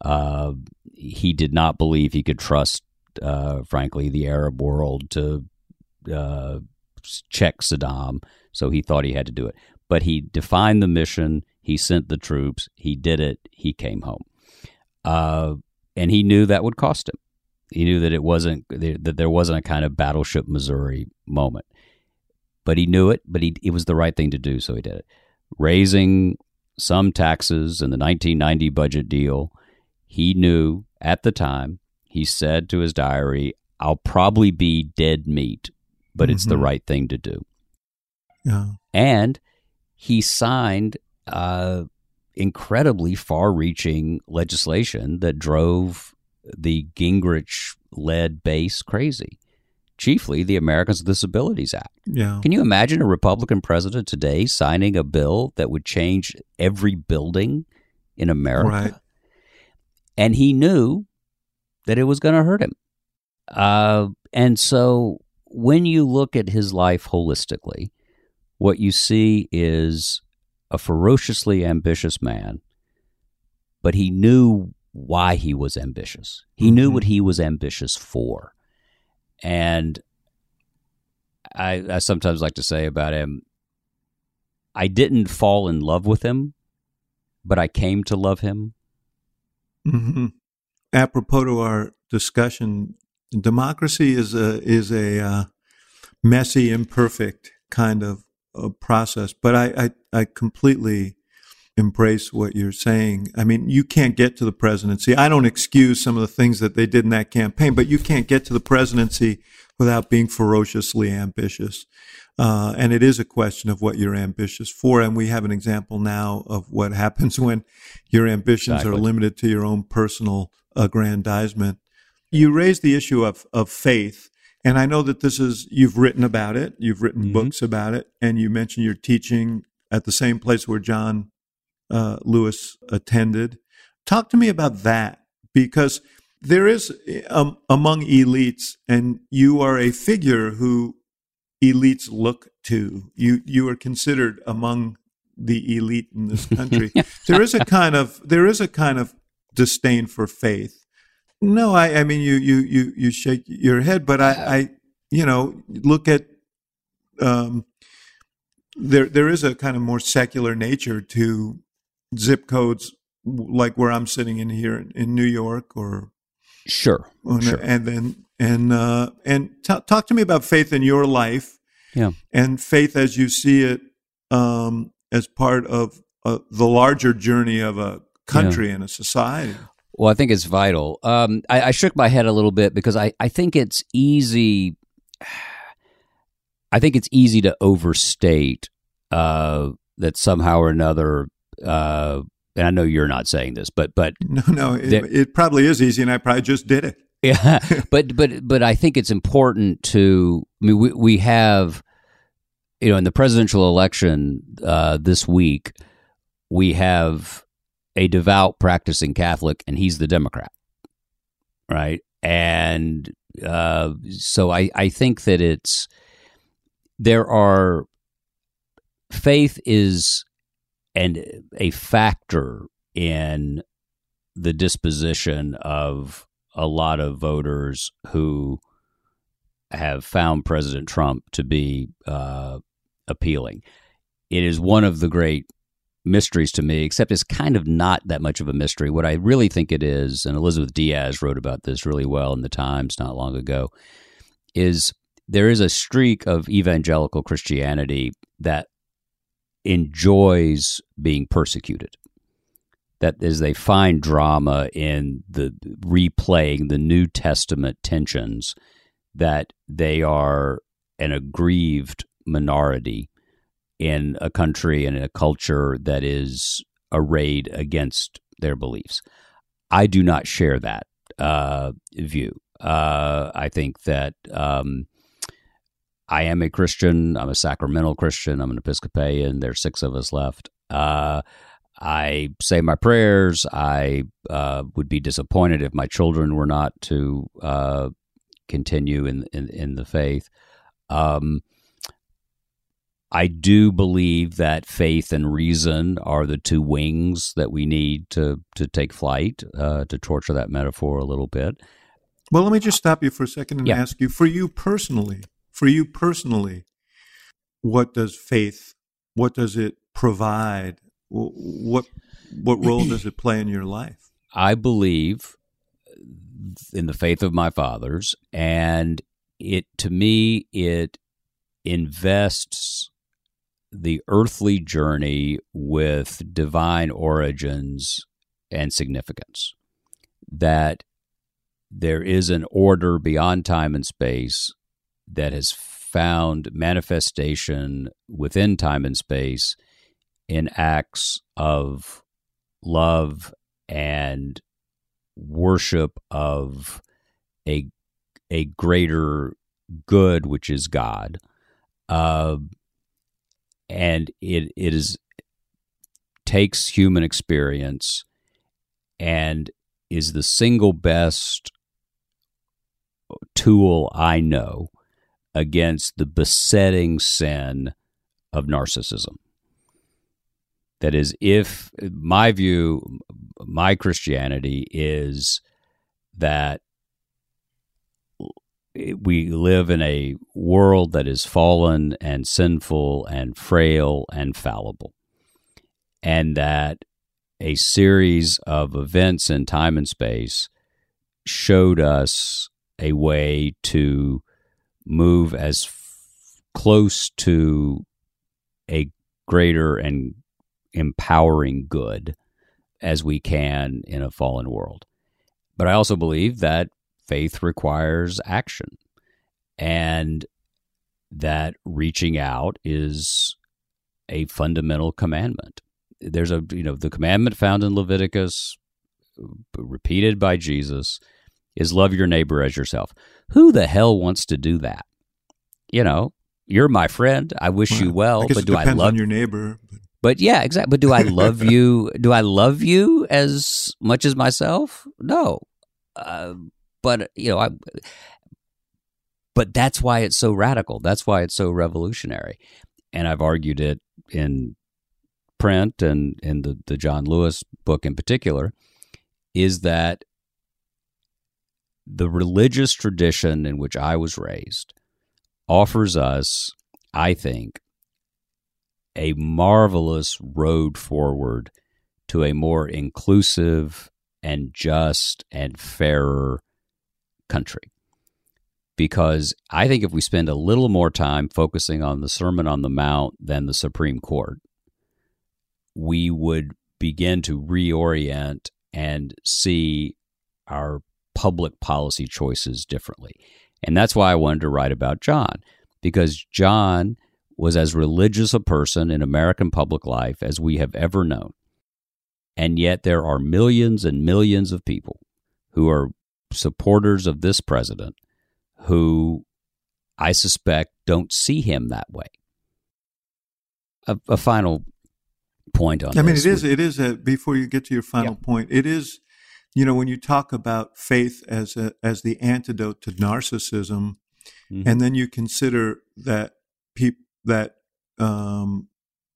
Uh, he did not believe he could trust, uh, frankly, the Arab world to uh, check Saddam, so he thought he had to do it. But he defined the mission. He sent the troops. He did it. He came home, uh, and he knew that would cost him. He knew that it wasn't that there wasn't a kind of battleship Missouri moment, but he knew it. But he it was the right thing to do, so he did it. Raising some taxes in the 1990 budget deal, he knew at the time. He said to his diary, "I'll probably be dead meat, but it's the Mhm. right thing to do." Yeah. and he signed uh, incredibly far reaching legislation that drove the Gingrich led base crazy, chiefly the Americans with Disabilities Act. Yeah. Can you imagine a Republican president today signing a bill that would change every building in America? Right. And he knew that it was going to hurt him. Uh, and so when you look at his life holistically, what you see is a ferociously ambitious man, but he knew why he was ambitious. He knew Mhm. what he was ambitious for. And I, I sometimes like to say about him, I didn't fall in love with him, but I came to love him. hmm Apropos to our discussion, democracy is a is a uh, messy, imperfect kind of uh, process. But I, I I completely embrace what you're saying. I mean, you can't get to the presidency. I don't excuse some of the things that they did in that campaign, but you can't get to the presidency without being ferociously ambitious. Uh, and it is a question of what you're ambitious for. And we have an example now of what happens when your ambitions Exactly. are limited to your own personal aggrandizement. You raised the issue of, of faith. And I know that this is, you've written about it, you've written Mhm. books about it, and you mentioned you're teaching at the same place where John uh, Lewis attended. Talk to me about that because there is um, among elites, and you are a figure who elites look to. You you are considered among the elite in this country. there is a kind of there is a kind of disdain for faith. No, I, I mean you you you you shake your head, but I, I you know look at um, there there is a kind of more secular nature to zip codes like where I'm sitting in here in, in New York or Sure. Sure. and then and uh, and t- talk to me about faith in your life. Yeah. and faith as you see it um, as part of uh, the larger journey of a country and a society. Well, I think it's vital. Um, I, I shook my head a little bit because I, I think it's easy. I think it's easy to overstate uh, that somehow or another. Uh, and I know you're not saying this, but but No, no, it, it probably is easy, and I probably just did it. yeah, but but but I think it's important to. I mean, we we have, you know, in the presidential election uh, this week, we have a devout practicing Catholic, and he's the Democrat, right? And uh, so I I think that it's there are faith is and a factor in the disposition of a lot of voters who have found President Trump to be uh, appealing. It is one of the great mysteries to me, except it's kind of not that much of a mystery. What I really think it is, and Elizabeth Dias wrote about this really well in the Times not long ago, is there is a streak of evangelical Christianity that enjoys being persecuted that is they find drama in the replaying the New Testament tensions that they are an aggrieved minority in a country and in a culture that is arrayed against their beliefs. I do not share that uh, view. Uh, I think that um, I am a Christian. I'm a sacramental Christian. I'm an Episcopalian. There's six of us left. Uh, I say my prayers. I uh, would be disappointed if my children were not to uh, continue in, in in the faith. Um, I do believe that faith and reason are the two wings that we need to to take flight. Uh, to torture that metaphor a little bit. Well, let me just stop you for a second and Yeah. ask you for you personally, for you personally, what does faith, what does it provide? What what role does it play in your life? I believe in the faith of my fathers, and it to me it invests the earthly journey with divine origins and significance. That there is an order beyond time and space that has found manifestation within time and space in acts of love and worship of a a greater good, which is God. Uh, and it it is takes human experience and is the single best tool I know against the besetting sin of narcissism. That is, if my view, my Christianity is that we live in a world that is fallen and sinful and frail and fallible. And that a series of events in time and space showed us a way to move as f- close to a greater and empowering good as we can in a fallen world. But I also believe that faith requires action and that reaching out is a fundamental commandment. There's a, you know, the commandment found in Leviticus, uh, repeated by Jesus, is love your neighbor as yourself. Who the hell wants to do that? You know, you're my friend. I wish well, you well, but do I love your neighbor? But... but yeah, exactly. But do I love you? Do I love you as much as myself? No. Uh, but you know, I. But that's why it's so radical. That's why it's so revolutionary, and I've argued it in print and in the the John Lewis book in particular, is that the religious tradition in which I was raised offers us, I think, a marvelous road forward to a more inclusive and just and fairer country. Because I think if we spend a little more time focusing on the Sermon on the Mount than the Supreme Court, we would begin to reorient and see our public policy choices differently. And that's why I wanted to write about John, because John was as religious a person in American public life as we have ever known. And yet there are millions and millions of people who are supporters of this president who I suspect don't see him that way. A, a final point on I mean, it is, it is a, before you get to your final point, it is, you know, when you talk about faith as a, as the antidote to narcissism, Mhm. and then you consider that peop, that, um,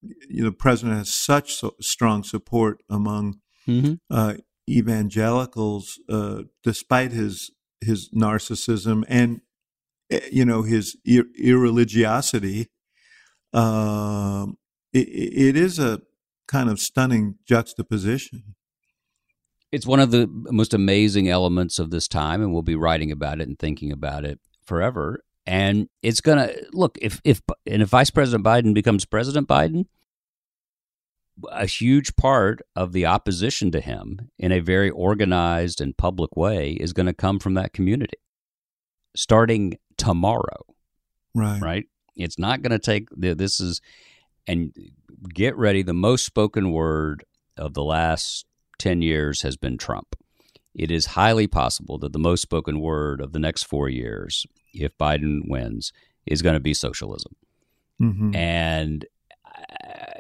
you know, the president has such so, strong support among Mhm. uh, evangelicals, uh, despite his his narcissism and eh, you know his ir- irreligiosity. Um, it, it is a kind of stunning juxtaposition. It's one of the most amazing elements of this time, and we'll be writing about it and thinking about it forever. And it's gonna look if if and if Vice President Biden becomes President Biden, a huge part of the opposition to him in a very organized and public way is going to come from that community, starting tomorrow. Right. right? It's not going to take this is and get ready the most spoken word of the last 10 years has been Trump. It is highly possible that the most spoken word of the next 4 years if Biden wins is going to be socialism. hmm And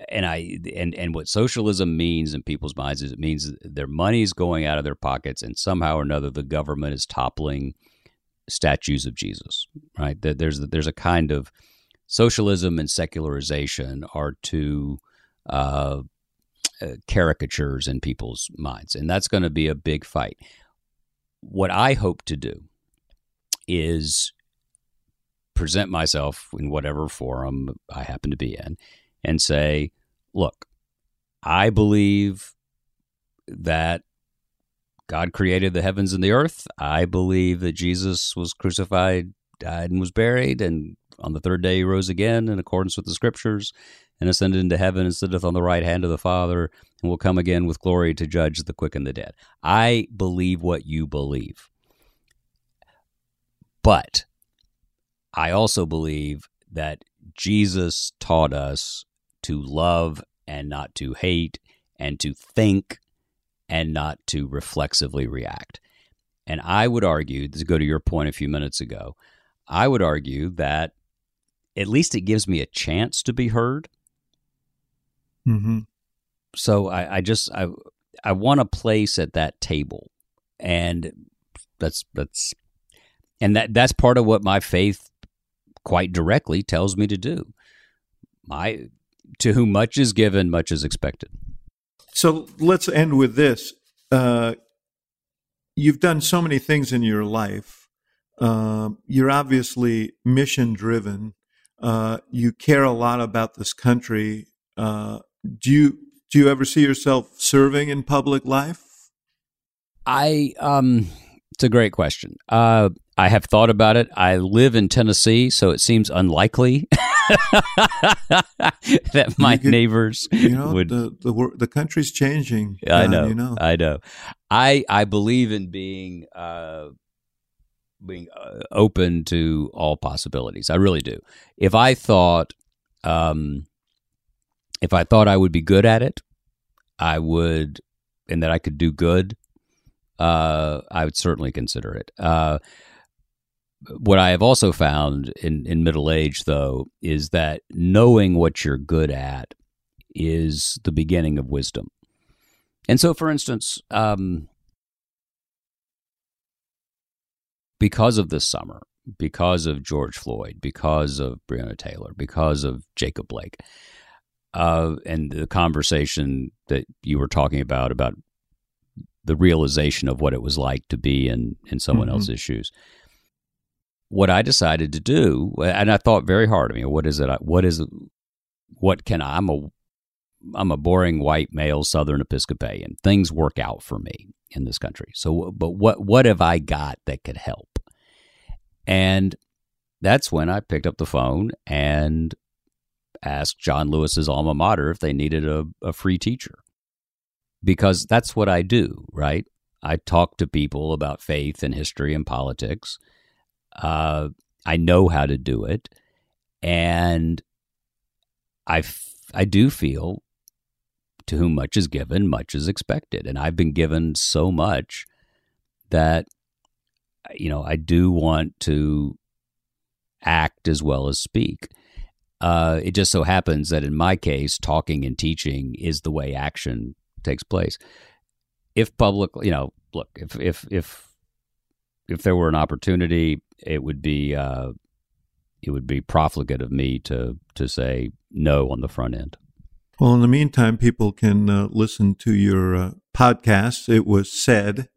and I and and what socialism means in people's minds is it means their money is going out of their pockets and somehow or another the government is toppling statues of Jesus, right? That there's there's a kind of socialism and secularization are two uh, Uh, caricatures in people's minds, and that's going to be a big fight. What I hope to do is present myself in whatever forum I happen to be in and say, look, I believe that God created the heavens and the earth. I believe that Jesus was crucified, died, and was buried, and on the third day he rose again in accordance with the scriptures and ascended into heaven and sitteth on the right hand of the Father and will come again with glory to judge the quick and the dead. I believe what you believe. But I also believe that Jesus taught us to love and not to hate and to think and not to reflexively react. And I would argue, to go to your point a few minutes ago, I would argue that at least it gives me a chance to be heard. Mm-hmm. So I, I just I I want a place at that table, and that's that's and that that's part of what my faith quite directly tells me to do. My to whom much is given, much is expected. So let's end with this. Uh, you've done so many things in your life. Uh, you're obviously mission driven. Uh, you care a lot about this country. Uh, do you do you ever see yourself serving in public life? I um, it's a great question. Uh, I have thought about it. I live in Tennessee, so it seems unlikely that my could- neighbors You know, would. the the the country's changing. I know, You know. I know. I I believe in being uh, being uh, open to all possibilities. I really do. If I thought, um, if I thought I would be good at it, I would, and that I could do good. Uh, I would certainly consider it. Uh, what I have also found in, in middle age, though, is that knowing what you're good at is the beginning of wisdom. And so, for instance, um, because of this summer, because of George Floyd, because of Breonna Taylor, because of Jacob Blake, uh, and the conversation that you were talking about about the realization of what it was like to be in in someone Mhm. else's shoes. What I decided to do, and I thought very hard. I mean, what is it? What is? What can I? I'm a I'm a boring white male Southern Episcopalian. Things work out for me in this country. So, but what what have I got that could help? And that's when I picked up the phone and asked John Lewis's alma mater if they needed a, a free teacher. Because that's what I do, right? I talk to people about faith and history and politics. Uh, I know how to do it. And I, f- I do feel to whom much is given, much is expected. And I've been given so much that, you know, I do want to act as well as speak. Uh, it just so happens that in my case, talking and teaching is the way action takes place. If public, you know, look, if if if if there were an opportunity, it would be uh, it would be profligate of me to to say no on the front end. Well, in the meantime, people can uh, listen to your uh, podcast. It was said,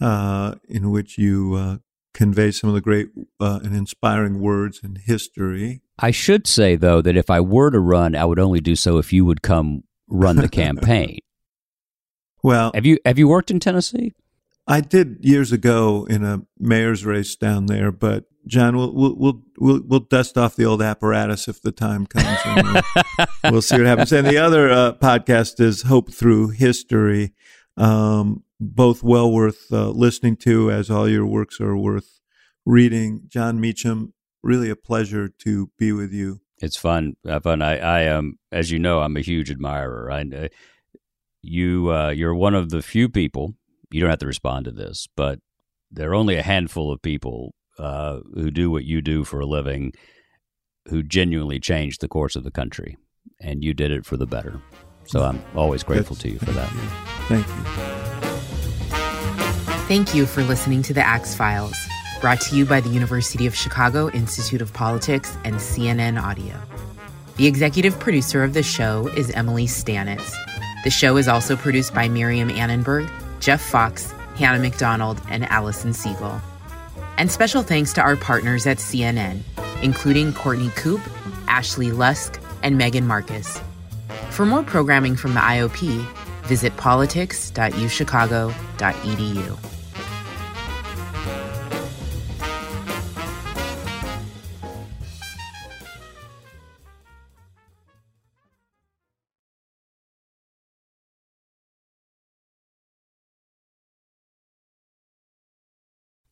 uh, in which you uh, convey some of the great uh, and inspiring words in history. I should say though that if I were to run, I would only do so if you would come run the campaign. Well, have you have you worked in Tennessee? I did years ago in a mayor's race down there, but Jon, we'll we'll we'll we'll, we'll dust off the old apparatus if the time comes, and we'll, we'll see what happens. And the other uh, podcast is Hope Through History, um, both well worth uh, listening to, as all your works are worth reading. Jon Meacham, really a pleasure to be with you. It's fun, uh, fun. I, I am, as you know, I'm a huge admirer. I, uh, you, uh, you're one of the few people. You don't have to respond to this, but there are only a handful of people uh, who do what you do for a living, who genuinely changed the course of the country, and you did it for the better. So I'm always grateful That's- to you for that. Thank you. Thank you for listening to the Axe Files, brought to you by the University of Chicago Institute of Politics and CNN Audio. The executive producer of the show is Emily Stanitz. The show is also produced by Miriam Annenberg, Jeff Fox, Hannah McDonald, and Allison Siegel. And special thanks to our partners at CNN, including Courtney Coop, Ashley Lusk, and Megan Marcus. For more programming from the IOP, visit politics.uchicago.edu.